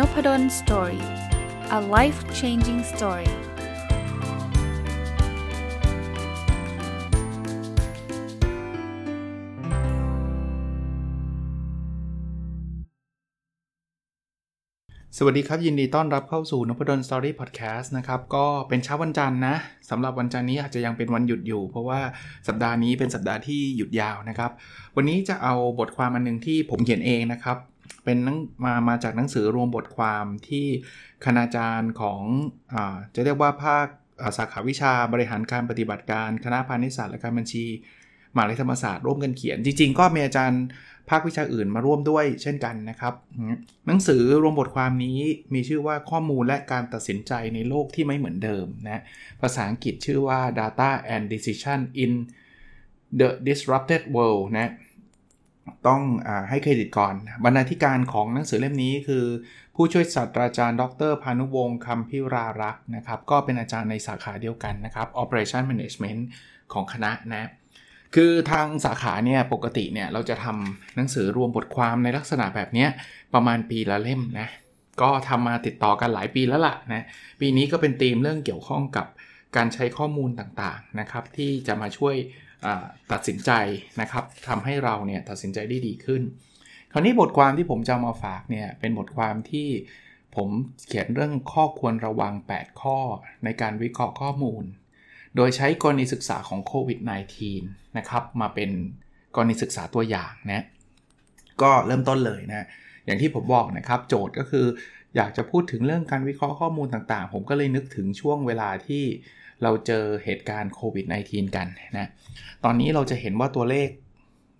นพด ล story a life changing story สวัสดีครับ ยินดีต้อนรับเข้าสู่นพดล story podcast นะครับ ก็เป็นเช้าวันจันทร์นะสำหรับวันจันทร์นี้อาจจะยังเป็นวันหยุดอยู่ เพราะว่าสัปดาห์นี้เป็นสัปดาห์ที่หยุดยาวนะครับ วันนี้จะเอาบทความอันนึงที่ผมเขียนเองนะครับ เป็นมามาจากหนังสือรวมบทความที่คณาจารย์ของอจะเรียกว่าภาคสาขาวิชาบริหารการปฏิบัติการคณะพาณิชยศาสตร์และการบัญชีมหาวิทยาลัยธรรมศาสตร์ร่วมกันเขียน จริง ๆ ก็มีอาจารย์ภาควิชาอื่นมาร่วมด้วยเช่นกันนะครับ หนังสือรวมบทความนี้มีชื่อว่าข้อมูลและการตัดสินใจในโลกที่ไม่เหมือนเดิมนะภาษาอังกฤษชื่อว่า data and decision in the disrupted world นะ ต้องอให้เครดิตก่อน บรรณาธิการของหนังสือเล่มนี้คือ ผู้ช่วยศาสตราจารย์ ดรพานุวงศ์คำพิรารักษ์นะครับ ก็เป็นอาจารย์ในสาขาเดียวกันนะครับ Operation Management ของคณะนะ คือทางสาขาเนี่ยปกติเนี่ยเราจะทำหนังสือรวมบทความในลักษณะแบบนี้ประมาณปีละเล่มนะ ก็ทำมาติดต่อกันหลายปีแล้วล่ะนะ ปีนี้ก็เป็นธีมเรื่องเกี่ยวข้องกับการใช้ข้อมูลต่างๆนะครับที่จะมาช่วย ตัดสินใจนะครับทำให้เราเนี่ยตัดสินใจได้ดีขึ้น คราวนี้บทความที่ผมจะมาฝากเนี่ยเป็นบทความที่ผมเขียนเรื่องข้อควรระวัง 8 ข้อในการวิเคราะห์ข้อมูล โดยใช้กรณีศึกษาของโควิด -19 นะครับมาเป็นกรณีศึกษาตัวอย่างนะก็เริ่มต้นเลยนะ อย่างที่ผมบอกนะครับโจทย์ก็คืออยากจะพูดถึงเรื่องการวิเคราะห์ข้อมูลต่างๆ ผมก็เลยนึกถึงช่วงเวลาที่ เราเจอเหตุการณ์โควิด -19 กันนะ ตอนนี้เราจะเห็นว่าตัวเลข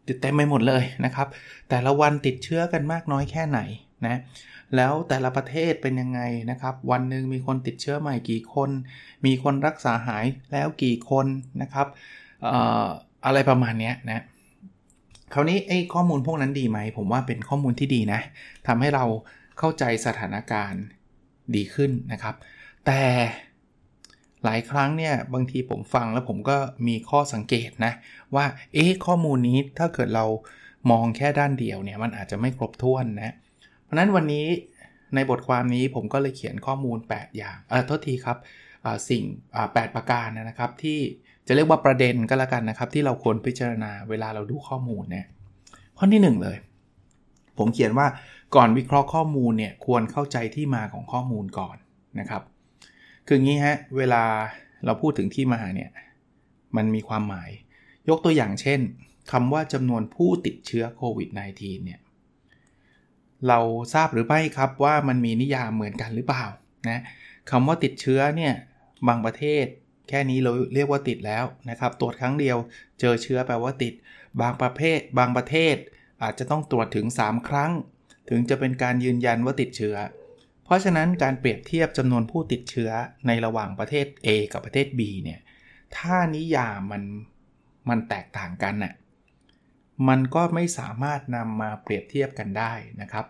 ติดเต็มไปหมดเลยนะครับ แต่ละวันติดเชื้อกันมากน้อยแค่ไหนนะ แล้วแต่ละประเทศเป็นยังไงนะครับ วันหนึ่งมีคนติดเชื้อใหม่กี่คน มีคนรักษาหายแล้วกี่คนนะครับออะไรประมาณนี้นะคราวนี้ไอ้ข้อมูลพวกนั้นดีไหม ผมว่าเป็นข้อมูลที่ดีนะทำให้เราเข้าใจสถานการณ์ดีขึ้นนะครับ แต่ หลายครั้งเนี่ยบางทีผมฟังแล้วผมก็มีข้อสังเกตนะ ว่าเอ๊ะข้อมูลนี้ถ้าเกิดเรามองแค่ด้านเดียวเนี่ยมันอาจจะไม่ครบถ้วนนะ เพราะนั้นวันนี้ในบทความนี้ผมก็เลยเขียนข้อมูล 8 อย่างเออโทษทีครับสิ่งแปดประการนะครับที่จะเรียกว่าประเด็นก็แล้วกันนะครับ ที่เราควรพิจารณาเวลาเราดูข้อมูลเนี่ยข้อที่ 1 เลย ผมเขียนว่าก่อนวิเคราะห์ข้อมูลเนี่ยควรเข้าใจที่มาของข้อมูลก่อนนะครับ คืองี้ฮะ เวลาเราพูดถึงที่มาเนี่ย มันมีความหมาย ยกตัวอย่างเช่นคำว่าจำนวนผู้ติดเชื้อโควิด -19 เนี่ย เราทราบหรือไม่ครับว่ามันมีนิยามเหมือนกันหรือเปล่านะคำว่าติดเชื้อเนี่ย บางประเทศแค่นี้เราเรียกว่าติดแล้วนะครับ ตรวจครั้งเดียวเจอเชื้อแปลว่าติด บางประเภท บางประเทศอาจจะต้องตรวจถึง 3 ครั้ง ถึงจะเป็นการยืนยันว่าติดเชื้อ เพราะฉะนั้นการเปรียบเทียบจำนวนผู้ติดเชื้อในระหว่างประเทศ A กับประเทศ B เนี่ยถ้านิยามมันมันแตกต่างกันน่ะมันก็ไม่สามารถนำมาเปรียบเทียบกันได้นะครับ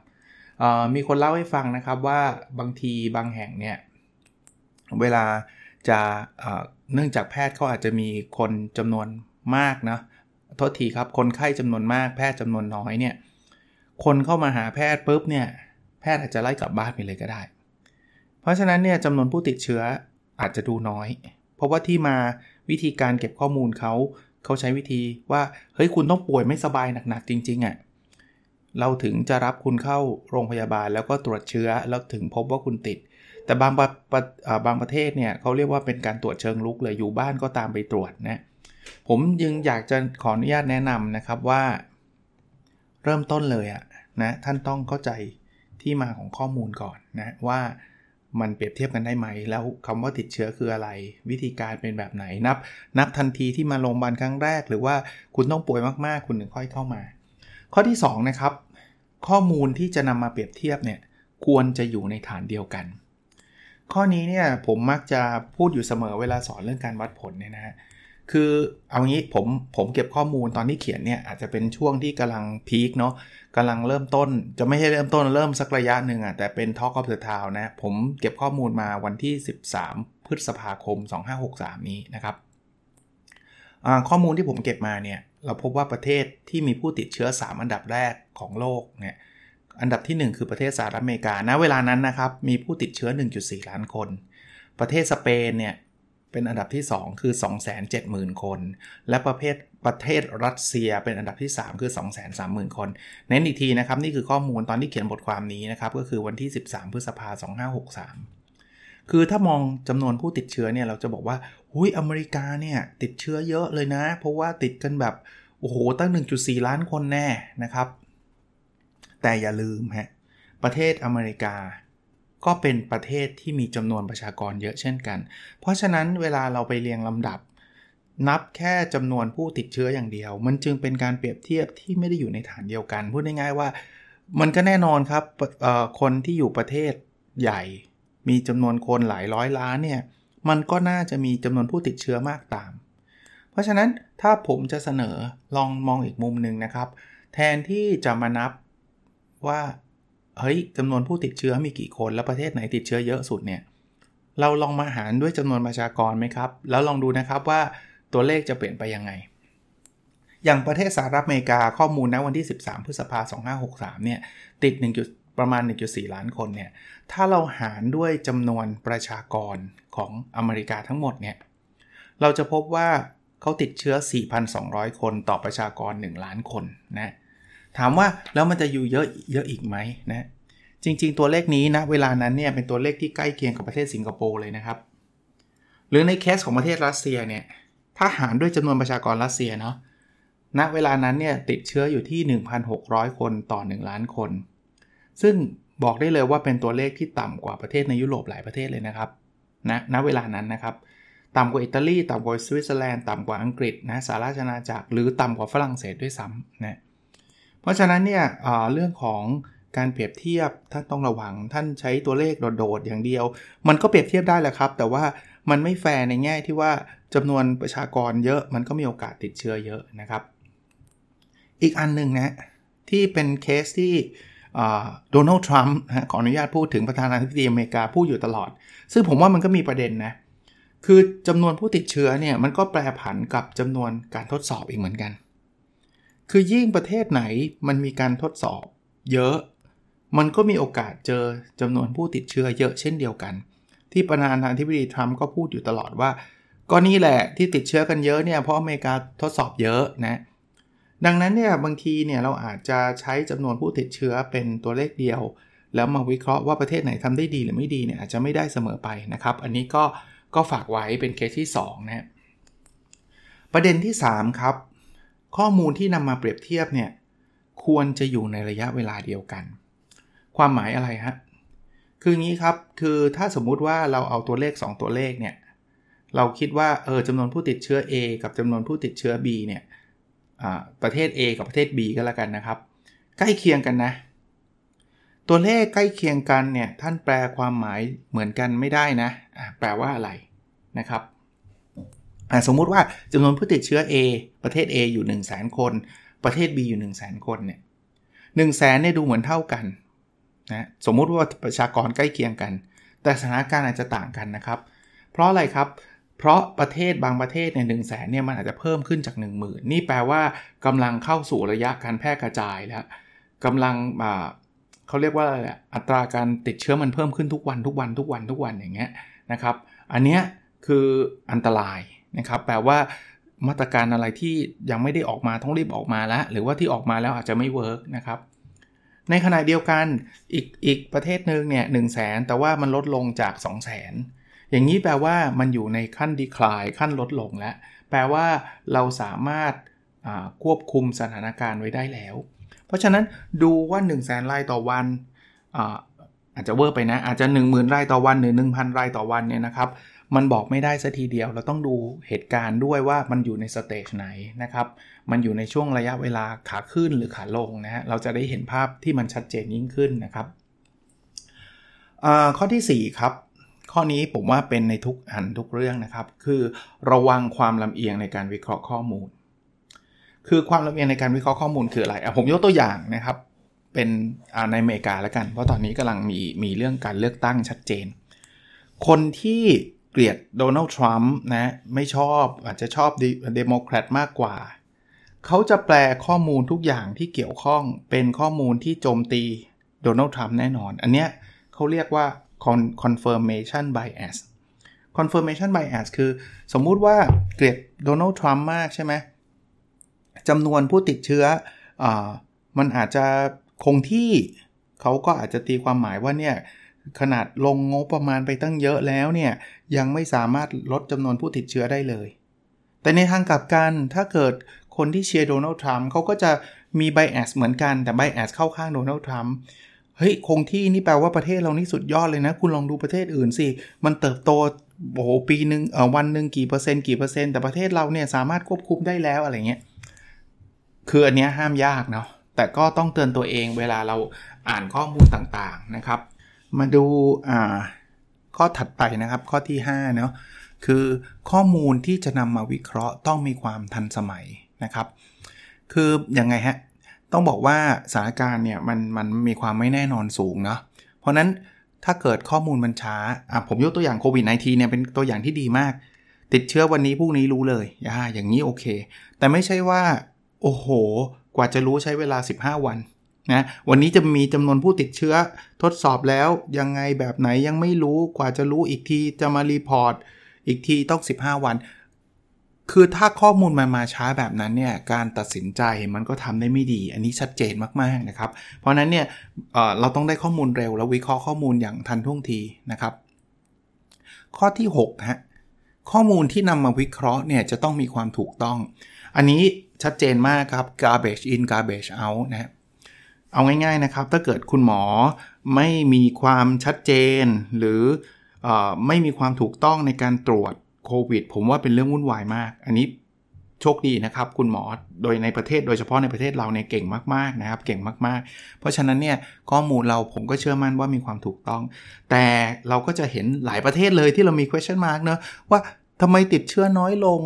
มีคนเล่าให้ฟังนะครับว่าบางทีบางแห่งเนี่ยเวลาจะเนื่องจากแพทย์เขาอาจจะมีคนจำนวนมากนะโทษทีครับคนไข้จำนวนมากแพทย์จำนวนน้อยเนี่ยคนเข้ามาหาแพทย์ปุ๊บเนี่ย แพทย์อาจจะไล่กลับบ้านไปเลยก็ได้ เพราะฉะนั้นเนี่ยจำนวนผู้ติดเชื้ออาจจะดูน้อย เพราะว่าที่มาวิธีการเก็บข้อมูลเขาเขาใช้วิธีว่าเฮ้ยคุณต้องป่วยไม่สบายหนักๆจริงๆอะ่ะเราถึงจะรับคุณเข้าโรงพยาบาลแล้วก็ตรวจเชื้อแล้วถึงพบว่าคุณติด แต่บางประบางประเทศเนี่ยเขาเรียกว่าเป็นการตรวจเชิงลุกเลยอยู่บ้านก็ตามไปตรวจนะผมยังอยากจะขออนุญาตแนะนำนะครับว่า เริ่มต้นเลยอะนะท่านต้องเข้าใจ ที่มาของข้อมูลก่อนนะว่ามันเปรียบเทียบกันได้ไหม แล้วคำว่าติดเชื้อคืออะไร วิธีการเป็นแบบไหนนับ นับทันทีที่มาโรงพยาบาลครั้งแรก หรือว่าคุณต้องป่วยมากๆ คุณถึงค่อยเข้ามา ข้อที่ 2 นะครับ ข้อมูลที่จะนำมาเปรียบเทียบเนี่ยควรจะอยู่ในฐานเดียวกัน ข้อนี้เนี่ยผมมักจะพูดอยู่เสมอเวลาสอนเรื่องการวัดผลเนี่ยนะฮะ คือเอางี้ผมผมเก็บข้อมูลตอนที่เขียนเนี่ยอาจจะเป็นช่วงที่กำลังพีคเนาะกำลังเริ่มต้นจะไม่ใช่เริ่มต้นเริ่มสักระยะหนึ่งอะแต่เป็น Talk of the Town นะผมเก็บข้อมูลมาวันที่ 13 พฤษภาคม 2563 นี้นะครับข้อมูลที่ผมเก็บมาเนี่ย เราพบว่าประเทศที่มีผู้ติดเชื้อ 3 อันดับแรกของโลกเนี่ยอันดับที่ 1 คือประเทศสหรัฐอเมริกาณเวลานั้นนะครับมีผู้ติดเชื้อ 1.4 ล้านคน ประเทศสเปนเนี่ย เป็นอันดับที่ 2 คือ 270,000 คน และประเภทประเทศรัสเซียเป็นอันดับที่ 3 คือ 230,000 คน เน้นอีกทีนะครับ นี่คือข้อมูลตอนที่เขียนบทความนี้นะครับ ก็คือวันที่ 13 พฤษภาคม 2563 คือถ้ามองจำนวนผู้ติดเชื้อเนี่ย เราจะบอกว่าหุยอเมริกาเนี่ย ติดเชื้อเยอะเลยนะ เพราะว่าติดกันแบบ โอ้โห ตั้ง 1.4 ล้านคนแน่นะครับ แต่อย่าลืมฮะประเทศอเมริกา ก็เป็นประเทศที่มีจำนวนประชากรเยอะเช่นกัน เพราะฉะนั้นเวลาเราไปเรียงลำดับ นับแค่จำนวนผู้ติดเชื้ออย่างเดียว มันจึงเป็นการเปรียบเทียบที่ไม่ได้อยู่ในฐานเดียวกัน พูดง่ายๆว่า มันก็แน่นอนครับคนที่อยู่ประเทศใหญ่ มีจำนวนคนหลายร้อยล้านเนี่ยมันก็น่าจะมีจำนวนผู้ติดเชื้อมากตาม เพราะฉะนั้นถ้าผมจะเสนอลองมองอีกมุมหนึ่งนะครับ แทนที่จะมานับว่า เฮ้ยจำนวนผู้ติดเชื้อมีกี่คนแล้วประเทศไหนติดเชื้อเยอะสุดเนี่ยเราลองมาหารด้วยจำนวนประชากรไหมครับ แล้วลองดูนะครับว่าตัวเลขจะเปลี่ยนไปยังไง อย่างประเทศสหรัฐอเมริกาข้อมูลณวันที่ 13 พฤษภาคม 2563 เนี่ย ติด 1 ประมาณ 1.4 ล้านคนเนี่ย ถ้าเราหารด้วยจำนวนประชากรของอเมริกาทั้งหมดเนี่ย เราจะพบว่าเขาติดเชื้อ 4,200 คนต่อประชากร 1 ล้านคนนะ ถามว่าแล้วมันจะอยู่เยอะเยอะอีกไหมนะจริง ๆ ตัวเลขนี้นะเวลานั้นเนี่ยเป็นตัวเลขที่ใกล้เคียงกับประเทศสิงคโปร์เลยนะครับ หรือในเคสของประเทศรัสเซียเนี่ยถ้าหารด้วยจำนวนประชากรรัสเซียเนาะณเวลานั้นเนี่ยติดเชื้ออยู่ที่ 1,600 คนต่อ 1 ล้านคน ซึ่งบอกได้เลยว่าเป็นตัวเลขที่ต่ำกว่าประเทศในยุโรปหลายประเทศเลยนะครับณณเวลานั้นนะครับต่ำกว่าอิตาลีต่ำกว่าสวิตเซอร์แลนด์ต่ำกว่าอังกฤษนะสหราชอาณาจักรหรือต่ำกว่าฝรั่งเศสด้วยซ้ำนะ เพราะฉะนั้นเนี่ยเรื่องของการเปรียบเทียบท่านต้องระวังท่านใช้ตัวเลขโดดๆอย่างเดียว มันก็เปรียบเทียบได้แหละครับ แต่ว่ามันไม่แฟร์ในแง่ที่ว่าจำนวนประชากรเยอะมันก็มีโอกาสติดเชื้อเยอะนะครับ อีกอันหนึ่งนะที่เป็นเคสที่โดนัลด์ทรัมป์ขออนุญาตพูดถึงประธานาธิบดีอเมริกาพูดอยู่ตลอด ซึ่งผมว่ามันก็มีประเด็นนะคือจำนวนผู้ติดเชื้อเนี่ยมันก็แปรผันกับจำนวนการทดสอบอีกเหมือนกัน คือยิ่งประเทศไหนมันมีการทดสอบเยอะ มันก็มีโอกาสเจอจำนวนผู้ติดเชื้อเยอะเช่นเดียวกัน ที่ประธานาธิบดีทรัมป์ก็พูดอยู่ตลอดว่า ก็นี่แหละที่ติดเชื้อกันเยอะเนี่ยเพราะอเมริกาทดสอบเยอะนะดังนั้นเนี่ยบางทีเนี่ยเราอาจจะใช้จำนวนผู้ติดเชื้อเป็นตัวเลขเดียว แล้วมาวิเคราะห์ว่าประเทศไหนทำได้ดีหรือไม่ดีเนี่ยอาจจะไม่ได้เสมอไปนะครับ อันนี้ก็ก็ฝากไว้เป็นเคสที่2นะประเด็นที่ 3 ครับ ข้อมูลที่นำมาเปรียบเทียบเนี่ยควรจะอยู่ในระยะเวลาเดียวกัน ความหมายอะไรฮะ คืองี้ครับ คือถ้าสมมุติว่าเราเอาตัวเลข 2 ตัวเลขเนี่ย เราคิดว่าเออจำนวนผู้ติดเชื้อ A กับจำนวนผู้ติดเชื้อ B เนี่ยประเทศ A กับประเทศ B ก็แล้วกันนะครับ ใกล้เคียงกันนะ ตัวเลขใกล้เคียงกันเนี่ยท่านแปลความหมายเหมือนกันไม่ได้นะ แปลว่าอะไรนะครับ สมมุติว่าจำนวนผู้ติดเชื้อ A ประเทศ A อยู่ 1 0 0 0 0 0คน ประเทศ B อยู่ 1 0 0 0 0 0คนเนี่ยหนึ่งแสนเนี่ยดูเหมือนเท่ากันนะสมมุติว่าประชากรใกล้เคียงกัน แต่สถานการณ์อาจจะต่างกันนะครับ เพราะอะไรครับเพราะประเทศบางประเทศเนี่ยหนึ่งแสนเนี่ยมันอาจจะเพิ่มขึ้นจาก 1 0,000 นี่แปลว่ากำลังเข้าสู่ระยะการแพร่กระจายแล้วกำลังเขาเรียกว่าอะไรอัตราการติดเชื้อมันเพิ่มขึ้นทุกวันทุกวันทุกวันทุกวันอย่างเงี้ยนะครับ อันเนี้ยคืออันตราย นะครับแปลว่ามาตรการอะไรที่ยังไม่ได้ออกมาต้องรีบออกมาแล้ว หรือว่าที่ออกมาแล้วอาจจะไม่ work นะครับในขณะเดียวกันอีกอีกประเทศหนึ่งเนี่ยหนึ่งแสนแต่ว่ามันลดลงจาก 2 0 0แสนอย่างนี้แปลว่ามันอยู่ในขั้น decline ขั้นลดลงแล้ว แปลว่าเราสามารถควบคุมสถานการณ์ไว้ได้แล้ว เพราะฉะนั้นดูว่า1 0 0 0 0แสนรายต่อวันอาอาจจะเวอร์ไปนะ อาจจะ 1 0,000 รายต่อวันหรือ 1,000 รายต่อวันเนี่ยนะครับ มันบอกไม่ได้สัทีเดียว เราต้องดูเหตุการณ์ด้วยว่ามันอยู่ในสเตจไหนนะครับ มันอยู่ในช่วงระยะเวลาขาขึ้นหรือขาลงนะฮะ เราจะได้เห็นภาพที่มันชัดเจนยิ่งขึ้นนะครับ ข้อที่ 4 ครับ ข้อนี้ผมว่าเป็นในทุกอันทุกเรื่องนะครับ คือระวังความลำเอียงในการวิเคราะห์ข้อมูล คือความลำเอียงในการวิเคราะห์ข้อมูลคืออะไรผมยกตัวอย่างนะครับ เป็นในอเมริกาแล้วกัน เพราะตอนนี้กำลังมีมีเรื่องการเลือกตั้งชัดเจน คนที่ เกลียดโดนัลด์ทรัมป์นะไม่ชอบอาจจะชอบเดโมแครตมากกว่า เขาจะแปลข้อมูลทุกอย่างที่เกี่ยวข้องเป็นข้อมูลที่โจมตีโดนัลด์ทรัมป์แน่นอน อันเนี้ยเขาเรียกว่า confirmation bias confirmation bias คือสมมุติว่าเกลียดโดนัลด์ทรัมป์มากใช่ไหมจำนวนผู้ติดเชื้ออมันอาจจะคงที่เขาก็อาจจะตีความหมายว่าเนี่ย ขนาดลงงบประมาณไปตั้งเยอะแล้วเนี่ยยังไม่สามารถลดจำนวนผู้ติดเชื้อได้เลย แต่ในทางกลับกันถ้าเกิดคนที่เชียร์โดนัลด์ทรัมป์เขาก็จะมีไบแอสเหมือนกันแต่ไบแอสเข้าข้างโดนัลด์ทรัมป์เฮ้ย คงที่นี่แปลว่าประเทศเรานี่สุดยอดเลยนะ คุณลองดูประเทศอื่นสิ มันเติบโตโอ้โหปีหนึ่งเออวันหนึ่งกี่เปอร์เซ็นต์กี่เปอร์เซ็นต์แต่ประเทศเราเนี่ยสามารถควบคุมได้แล้วอะไรเงี้ยคืออันนี้ห้ามยากเนาะแต่ก็ต้องเตือนตัวเองเวลาเราอ่านข้อมูลต่างๆนะครับ มาดูอ่าข้อถัดไปนะครับข้อที่5เนาะคือข้อมูลที่จะนำมาวิเคราะห์ต้องมีความทันสมัยนะครับ คืออยังไงฮะ ต้องบอกว่าสถานการณ์เนี่ยมันมันมีความไม่แน่นอนสูงเนาะเพราะนั้นถ้าเกิดข้อมูลมันช้าอะผมยกตัวอย่างโควิด -19 เนี่ยเป็นตัวอย่างที่ดีมาก ติดเชื้อวันนี้พรุ่งนี้รู้เลยอ่าอย่างนี้โอเค แต่ไม่ใช่ว่า โอ้โห กว่าจะรู้ใช้เวลา 15 วัน นะวันนี้จะมีจำนวนผู้ติดเชื้อทดสอบแล้วยังไงแบบไหนยังไม่รู้กว่าจะรู้อีกทีจะมา report อีกทีต้อง 15 วัน คือถ้าข้อมูลมันมาช้าแบบนั้นเนี่ยการตัดสินใจมันก็ทำได้ไม่ดี อันนี้ชัดเจนมากๆนะครับ เพราะนั้นเนี่ยเราต้องได้ข้อมูลเร็ว แล้ววิเคราะห์ข้อมูลอย่างทันท่วงทีนะครับ ข้อที่6ฮะข้อมูลที่นำมาวิเคราะห์เนี่ยจะต้องมีความถูกต้อง อันนี้ชัดเจนมากครับ garbage in garbage out นะ เอาง่ายๆนะครับ ถ้าเกิดคุณหมอไม่มีความชัดเจน หรืออไม่มีความถูกต้องในการตรวจโควิด ผมว่าเป็นเรื่องวุ่นวายมาก อันนี้โชคดีนะครับ คุณหมอโดยในประเทศ โดยเฉพาะในประเทศเราเนี่ยเก่งมากๆนะครับ เก่งมากๆ เพราะฉะนั้นเนี่ยข้อมูลเราผมก็เชื่อมั่นว่ามีความถูกต้อง แต่เราก็จะเห็นหลายประเทศเลยที่เรามี question mark เนะว่าทำไมติดเชื้อน้อยลง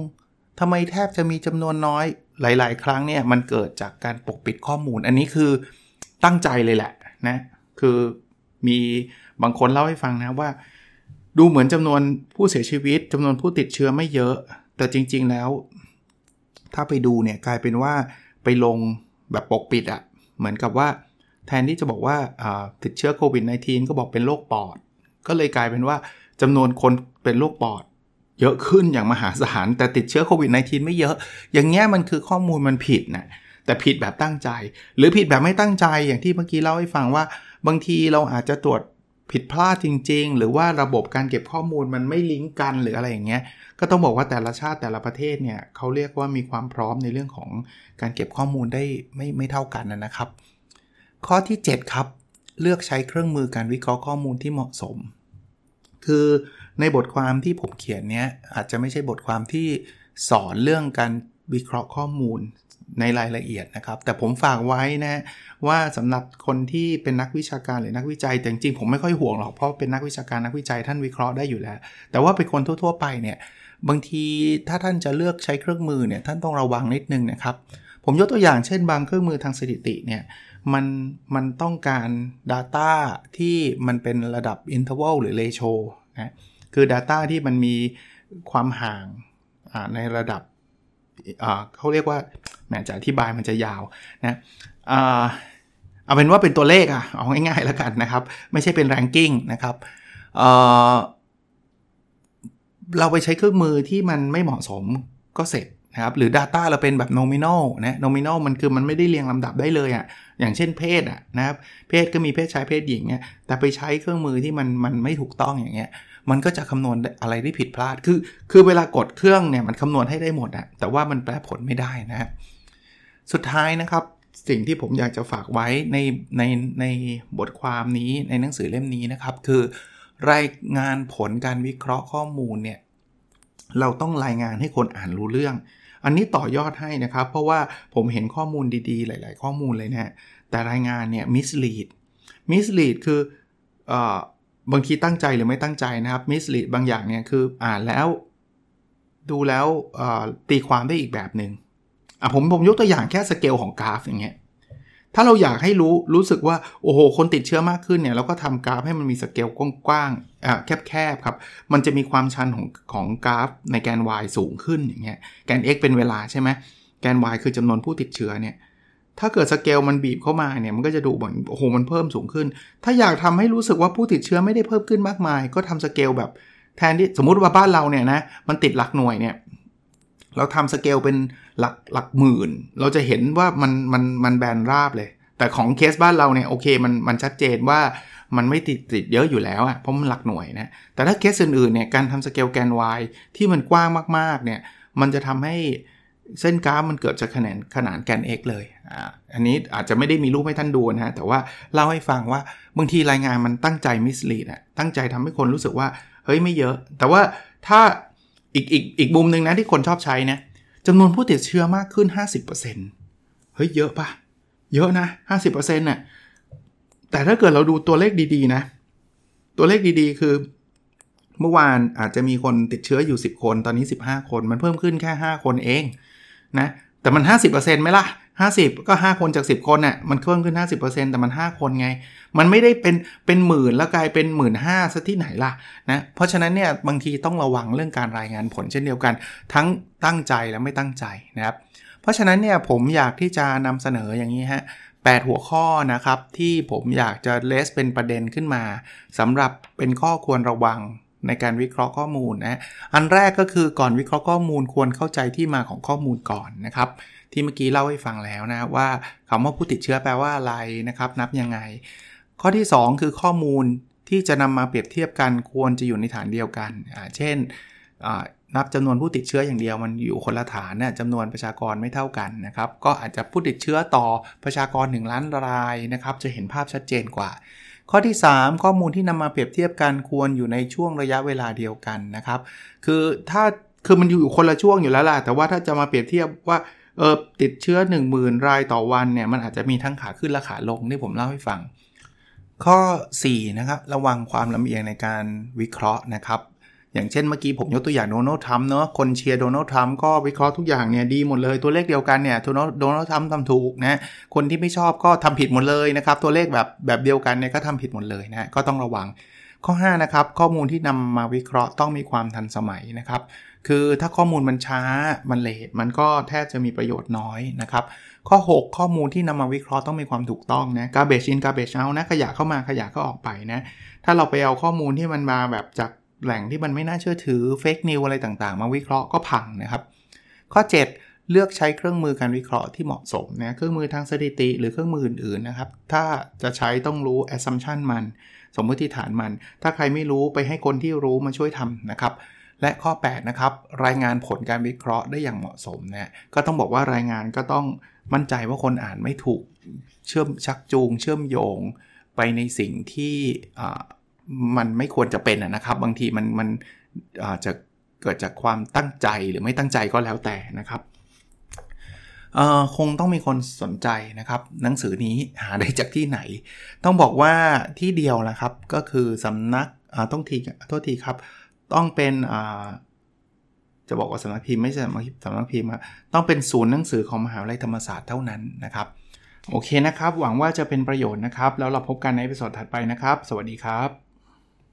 ทำไมแทบจะมีจำนวนน้อยหลาย ๆ ครั้งเนี่ยมันเกิดจากการปกปิดข้อมูล อันนี้คือ ตั้งใจเลยแหละนะคือมีบางคนเล่าให้ฟังนะว่า ดูเหมือนจำนวนผู้เสียชีวิตจำนวนผู้ติดเชื้อไม่เยอะ แต่จริง ๆแล้ว ถ้าไปดูเนี่ยกลายเป็นว่าไปลงแบบปกปิดอะเหมือนกับว่าแทนที่จะบอกว่าติดเชื้อโควิด -19 ก็บอกเป็นโรคปอด ก็เลยกลายเป็นว่าจำนวนคนเป็นโรคปอด เยอะขึ้นอย่างมหาศาลแต่ติดเชื้อโควิด -19 ไม่เยอะ อย่างเงี้ยมันคือข้อมูลมันผิดนะ แต่ผิดแบบตั้งใจ หรือผิดแบบไม่ตั้งใจอย่างที่เมื่อกี้เล่าให้ฟังว่า บางทีเราอาจจะตรวจผิดพลาดจริง ๆ หรือว่าระบบการเก็บข้อมูลมันไม่ลิงก์กันหรืออะไรอย่างเงี้ยก็ต้องบอกว่าแต่ละชาติแต่ละประเทศเนี่ยเขาเรียกว่ามีความพร้อมในเรื่องของการเก็บข้อมูลได้ไม่ไม่เท่ากันนะครับ ข้อที่ 7 ครับ เลือกใช้เครื่องมือการวิเคราะห์ข้อมูลที่เหมาะสม คือในบทความที่ผมเขียนเนี้ยอาจจะไม่ใช่บทความที่สอนเรื่องการวิเคราะห์ข้อมูล ในรายละเอียดนะครับ แต่ผมฝากไว้นะว่าสำหรับคนที่เป็นนักวิชาการหรือนักวิจัย แต่จริงๆผมไม่ค่อยห่วงหรอกเพราะเป็นนักวิชาการนักวิจัยท่านวิเคราะห์ได้อยู่แล้ว แต่ว่าเป็นคนทั่ว ๆ ไปเนี่ยบางทีถ้าท่านจะเลือกใช้เครื่องมือเนี่ยท่านต้องระวังนิดนึงนะครับ ผมยกตัวอย่างเช่นบางเครื่องมือทางสถิติเนี่ยมันมันต้องการ Data ที่มันเป็นระดับ interval หรือ ratio นะคือ Data ที่มันมีความห่างในระดับ เขาเรียกว่าแหมจะอธิบายมันจะยาวนะเอาเป็นว่าเป็นตัวเลขอะเอาง่ายๆแล้วกันนะครับ ไม่ใช่เป็นแรงกิ้งนะครับเเราไปใช้เครื่องมือที่มันไม่เหมาะสมก็เสร็จนะครับหรือ Data เราเป็นแบบ nominal นะ nominal มันคือมันไม่ได้เรียงลำดับได้เลยอะ่ะอย่างเช่นเพศอะนะครับเพศก็มีเพศชายเพศหญิงเนี่ยแต่ไปใช้เครื่องมือที่มันมันไม่ถูกต้องอย่างเงี้ย มันก็จะคำนวณอะไรที่ผิดพลาด คือ คือเวลากดเครื่องเนี่ยมันคำนวณให้ได้หมดอะแต่ว่ามันแปลผลไม่ได้นะฮะ สุดท้ายนะครับสิ่งที่ผมอยากจะฝากไว้ในในในบทความนี้ในหนังสือเล่มนี้นะครับ คือ รายงานผลการวิเคราะห์ข้อมูลเนี่ยเราต้องรายงานให้คนอ่านรู้เรื่อง อันนี้ต่อยอดให้นะครับ เพราะว่าผมเห็นข้อมูลดีๆ หลาย ๆ ข้อมูลเลยนะแต่รายงานเนี่ย mislead mislead คือ บางทีตั้งใจหรือไม่ตั้งใจนะครับ mislead บางอย่างเนี่ยคืออ่านแล้ว ดูแล้วตีความได้อีกแบบหนึง่งอะผมผมยกตัวอย่างแค่สเกลของกราฟอย่างเงี้ยถ้าเราอยากให้รู้รู้สึกว่าโอ้โหคนติดเชื้อมากขึ้นเนี่ยเราก็ทำกราฟให้มันมีสเกลกว้างๆอ่าแคบๆครับ มันจะมีความชันของของกราฟในแกน y สูงขึ้นอย่างเงี้ยแกน x เป็นเวลาใช่ไหมแกน y คือจำนวนผู้ติดเชื้อเนี่ย ถ้าเกิดสเกลมันบีบเข้ามาเนี่ยมันก็จะดูเหมือนโอ้โหมันเพิ่มสูงขึ้น ถ้าอยากทำให้รู้สึกว่าผู้ติดเชื้อไม่ได้เพิ่มขึ้นมากมาย ก็ทำสเกลแบบแทนที่สมมุติว่าบ้านเราเนี่ยนะมันติดหลักหน่วยเนี่ยเราทำสเกลเป็นหลักหลักหมื่น เราจะเห็นว่ามันมันมันแบนราบเลย แต่ของเคสบ้านเราเนี่ยโอเคมันมันชัดเจนว่ามันไม่ติดติดเยอะอยู่แล้วอะ่ะเพราะมันหลักหน่วยนะแต่ถ้าเคสอื่นๆเนี่ยการทำสเกลแกน y ที่มันกว้างมากๆเนี่ยมันจะทำให้ เส้นกราฟมันเกิดจากขนาดขนาดแกน x เลยอ่าอันนี้อาจจะไม่ได้มีรูปให้ท่านดูนะฮะ แต่ว่าเล่าให้ฟังว่าบางทีรายงานมันตั้งใจมิสลีดอะตั้งใจทำให้คนรู้สึกว่า เฮ้ยไม่เยอะ แต่ว่าถ้าอีกอีกอีกมุมหนึ่งนะที่คนชอบใช้นะจำนวนผู้ติดเชื้อมากขึ้น 50%เฮ้ยเยอะปะเยอะนะ 50%น่ะแต่ถ้าเกิดเราดูตัวเลขดีๆนะ ตัวเลขดีๆ คือ เมื่อวานอาจจะมีคนติดเชื้ออยู่ 10 คน ตอนนี้ 15 คน มันเพิ่มขึ้นแค่ 5 คนเอง นะแต่มัน 50%ไหมล่ะ 50 ก็ 5 คนจาก 10 คนน่ะมันเพิ่มขึ้น 50%แต่มัน 5 คนไง มันไม่ได้เป็นเป็นหมื่นแล้วกลายเป็นหมื่นห้าซะที่ไหนล่ะนะเพราะฉะนั้นเนี่ยบางทีต้องระวังเรื่องการรายงานผลเช่นเดียวกัน ทั้งตั้งใจและไม่ตั้งใจนะครับเพราะฉะนั้นเนี่ยผมอยากที่จะนำเสนออย่างนี้ฮะ8หัวข้อนะครับที่ผมอยากจะเลสเป็นประเด็นขึ้นมาสำหรับเป็นข้อควรระวัง ในการวิเคราะห์ข้อมูลนะ อันแรกก็คือก่อนวิเคราะห์ข้อมูลควรเข้าใจที่มาของข้อมูลก่อนนะครับ ที่เมื่อกี้เล่าให้ฟังแล้วนะว่าคำว่าผู้ติดเชื้อแปลว่าอะไรนะครับ นับยังไง ข้อที่ 2 คือข้อมูลที่จะนำมาเปรียบเทียบกันควรจะอยู่ในฐานเดียวกัน เช่นนับจำนวนผู้ติดเชื้ออย่างเดียวมันอยู่คนละฐานนี่ยจำนวนประชากรไม่เท่ากันนะครับ ก็อาจจะผู้ติดเชื้อต่อประชากร 1 ล้านรายนะครับ จะเห็นภาพชัดเจนกว่า ข้อที่ 3 ข้อมูลที่นำมาเปรียบเทียบกันควรอยู่ในช่วงระยะเวลาเดียวกันนะครับ คือถ้าคือมันอยู่คนละช่วงอยู่แล้วล่ะ แต่ว่าถ้าจะมาเปรียบเทียบว่าเออติดเชื้อ 10,000 รายต่อวันเนี่ยมันอาจจะมีทั้งขาขึ้นและขาลงที่ผมเล่าให้ฟัง ข้อ 4 นะครับ ระวังความลำเอียงในการวิเคราะห์นะครับ อย่างเช่นเมื่อกี้ผมยกตัวอย่างโดนัลด์ทรัมป์เนาะคนเชียร์โดนัลด์ทรัมป์ก็วิเคราะห์ทุกอย่างเนี่ยดีหมดเลยตัวเลขเดียวกันเนี่ยโดนัลด์ทรัมป์ทำถูกนะคนที่ไม่ชอบก็ทำผิดหมดเลยนะครับตัวเลขแบบแบบเดียวกันเนี่ยก็ทำผิดหมดเลยนะก็ต้องระวังข้อ5นะครับข้อมูลที่นำมาวิเคราะห์ต้องมีความทันสมัยนะครับ คือถ้าข้อมูลมันช้ามัน late มันก็แทบจะมีประโยชน์น้อยนะครับ ข้อ 6 ข้อมูลที่นำมาวิเคราะห์ต้องมีความถูกต้องนะ garbage in garbage out นะขยะเข้ามาขยะก็ออกไปนะ ถ้าเราไปเอาข้อมูลที่มันมาแบบจาก แหล่งที่มันไม่น่าเชื่อถือ fake news อะไรต่างๆ มาวิเคราะห์ก็พังนะครับ ข้อ 7 เลือกใช้เครื่องมือการวิเคราะห์ที่เหมาะสมนะเครื่องมือทางสถิติ หรือเครื่องมืออื่นๆนะครับ ถ้าจะใช้ต้องรู้ assumption มัน สมมติฐานมัน ถ้าใครไม่รู้ไปให้คนที่รู้มาช่วยทำนะครับและข้อ 8 นะครับ รายงานผลการวิเคราะห์ได้อย่างเหมาะสมนะก็ต้องบอกว่ารายงานก็ต้องมั่นใจว่าคนอ่านไม่ถูกเชื่อมชักจูง เชื่อมโยง ไปในสิ่งที่ มันไม่ควรจะเป็นนะครับ บางทีมันมันอาจจะเกิดจากความตั้งใจหรือไม่ตั้งใจก็แล้วแต่นะครับคงต้องมีคนสนใจนะครับ หนังสือนี้หาได้จากที่ไหน ต้องบอกว่าที่เดียวนะครับก็คือสำนักต้องทีโทษทีครับ ต้องเป็นจะบอกว่าสำนักพิมพ์ไม่ใช่สำนักสำนักพิมพ์ต้องเป็นศูนย์หนังสือของมหาวิทยาลัยธรรมศาสตร์เท่านั้นนะครับ โอเคนะครับ หวังว่าจะเป็นประโยชน์นะครับ แล้วเราพบกันในวิดีโอถัดไปนะครับ สวัสดีครับ